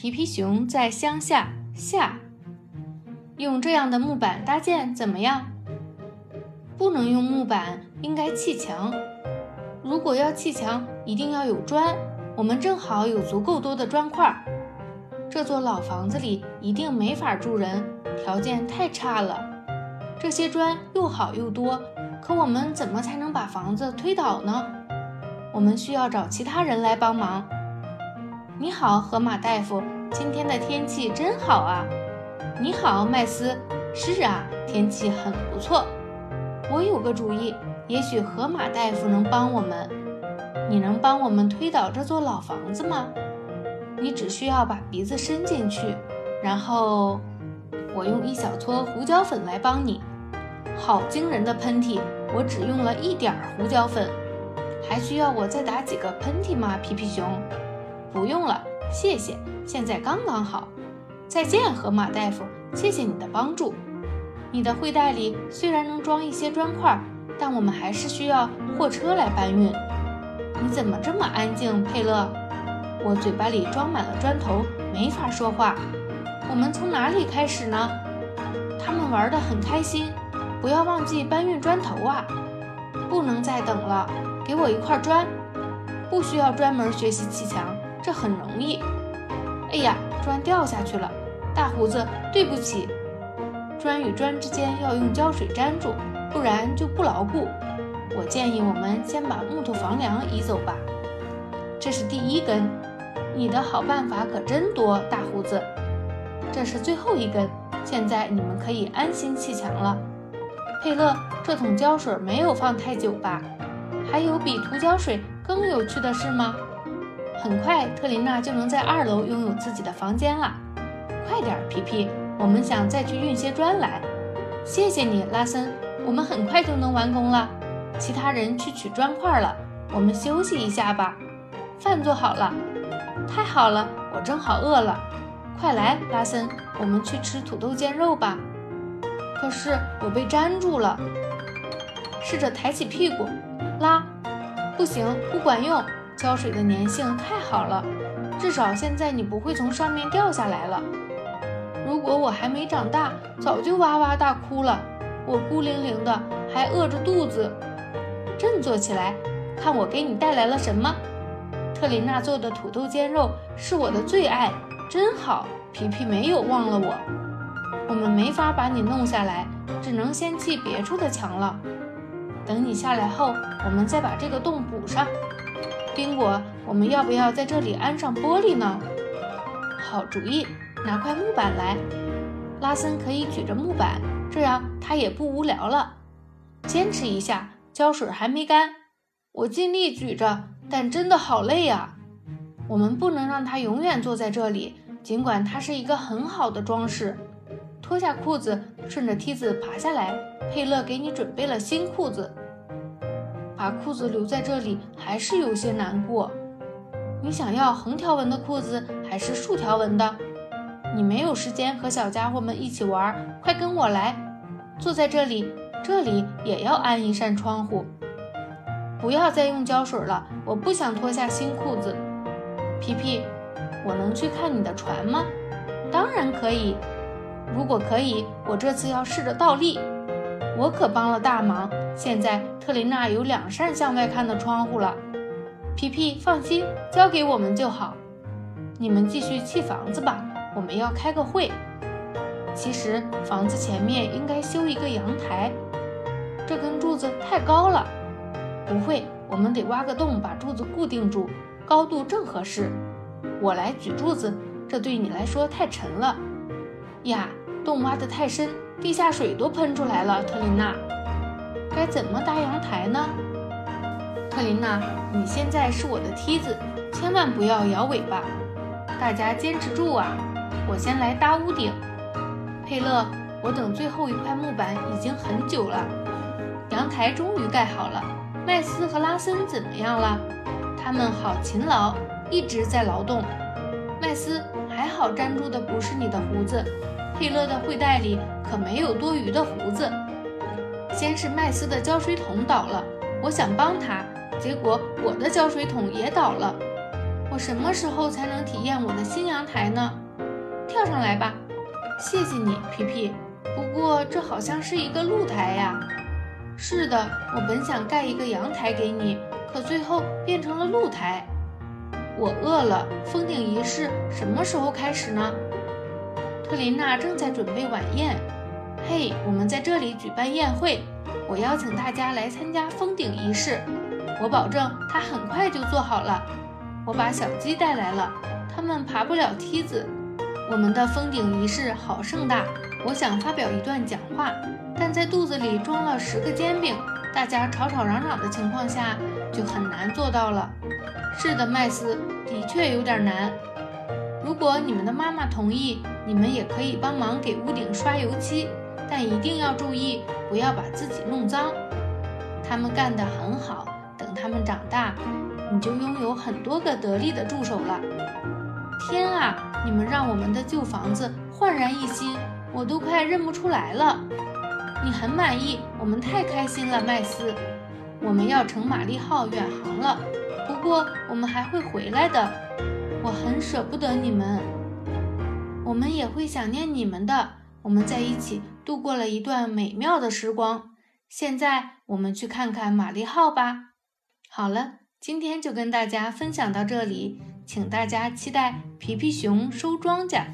皮皮熊在乡下下，用这样的木板搭建怎么样？不能用木板，应该砌墙。如果要砌墙，一定要有砖。我们正好有足够多的砖块。这座老房子里一定没法住人，条件太差了。这些砖又好又多，可我们怎么才能把房子推倒呢？我们需要找其他人来帮忙。你好，河马大夫，今天的天气真好啊！你好，麦斯。是啊，天气很不错。我有个主意，也许河马大夫能帮我们。你能帮我们推倒这座老房子吗？你只需要把鼻子伸进去，然后我用一小撮胡椒粉来帮你。好惊人的喷嚏！我只用了一点胡椒粉。还需要我再打几个喷嚏吗，皮皮熊？不用了，谢谢，现在刚刚好。再见，河马大夫，谢谢你的帮助。你的会袋里虽然能装一些砖块，但我们还是需要货车来搬运。你怎么这么安静，佩勒？我嘴巴里装满了砖头，没法说话。我们从哪里开始呢？他们玩得很开心。不要忘记搬运砖头啊！不能再等了，给我一块砖。不需要专门学习砌墙，这很容易。哎呀，砖掉下去了，大胡子，对不起。砖与砖之间要用胶水粘住，不然就不牢固。我建议我们先把木头房梁移走吧。这是第一根，你的好办法可真多，大胡子。这是最后一根，现在你们可以安心砌墙了。佩勒，这桶胶水没有放太久吧？还有比涂胶水更有趣的事吗？很快，特琳娜就能在二楼拥有自己的房间了。快点，皮皮。我们想再去运些砖来，谢谢你，拉森。我们很快就能完工了。其他人去取砖块了，我们休息一下吧。饭做好了，太好了，我正好饿了。快来，拉森，我们去吃土豆煎肉吧。可是我被粘住了，试着抬起屁股，拉，不行，不管用。胶水的粘性太好了，至少现在你不会从上面掉下来了。如果我还没长大，早就哇哇大哭了。我孤零零的，还饿着肚子。振作起来，看我给你带来了什么！特琳娜做的土豆煎肉是我的最爱，真好。皮皮没有忘了我。我们没法把你弄下来，只能先砌别处的墙了。等你下来后，我们再把这个洞补上。宾果，我们要不要在这里安上玻璃呢？好主意。拿块木板来，拉森可以举着木板，这样他也不无聊了。坚持一下，胶水还没干。我尽力举着，但真的好累啊。我们不能让他永远坐在这里，尽管它是一个很好的装饰。脱下裤子，顺着梯子爬下来。佩勒给你准备了新裤子。把裤子留在这里还是有些难过。你想要横条纹的裤子还是竖条纹的？你没有时间和小家伙们一起玩，快跟我来，坐在这里，这里也要安一扇窗户。不要再用胶水了，我不想脱下新裤子。皮皮，我能去看你的船吗？当然可以。如果可以，我这次要试着倒立。我可帮了大忙。现在特琳娜有两扇向外看的窗户了。皮皮，放心，交给我们就好。你们继续砌房子吧。我们要开个会。其实房子前面应该修一个阳台，这根柱子太高了。不会，我们得挖个洞把柱子固定住，高度正合适。我来举柱子，这对你来说太沉了。呀，洞挖得太深，地下水都喷出来了。特琳娜，该怎么搭阳台呢？特琳娜，你现在是我的梯子，千万不要摇尾巴。大家坚持住啊！我先来搭屋顶，佩勒，我等最后一块木板已经很久了。阳台终于盖好了。麦斯和拉森怎么样了？他们好勤劳，一直在劳动。麦斯，还好粘住的不是你的胡子，佩勒的会袋里可没有多余的胡子。先是麦斯的胶水桶倒了，我想帮他，结果我的胶水桶也倒了。我什么时候才能体验我的新阳台呢？跳上来吧！谢谢你，皮皮。不过这好像是一个露台呀。是的，我本想盖一个阳台给你，可最后变成了露台。我饿了。封顶仪式什么时候开始呢？特琳娜正在准备晚宴。嘿，我们在这里举办宴会，我邀请大家来参加封顶仪式。我保证它很快就做好了。我把小鸡带来了，它们爬不了梯子。我们的封顶仪式好盛大，我想发表一段讲话，但在肚子里装了十个煎饼，大家吵吵嚷嚷的情况下，就很难做到了。是的，麦斯，的确有点难。如果你们的妈妈同意，你们也可以帮忙给屋顶刷油漆，但一定要注意，不要把自己弄脏。他们干得很好。等他们长大，你就拥有很多个得力的助手了。天啊，你们让我们的旧房子焕然一新，我都快认不出来了。你很满意，我们太开心了，麦斯。我们要乘玛丽号远航了，不过我们还会回来的。我很舍不得你们，我们也会想念你们的。我们在一起度过了一段美妙的时光。现在我们去看看玛丽号吧。好了，今天就跟大家分享到这里，请大家期待皮皮熊收庄稼。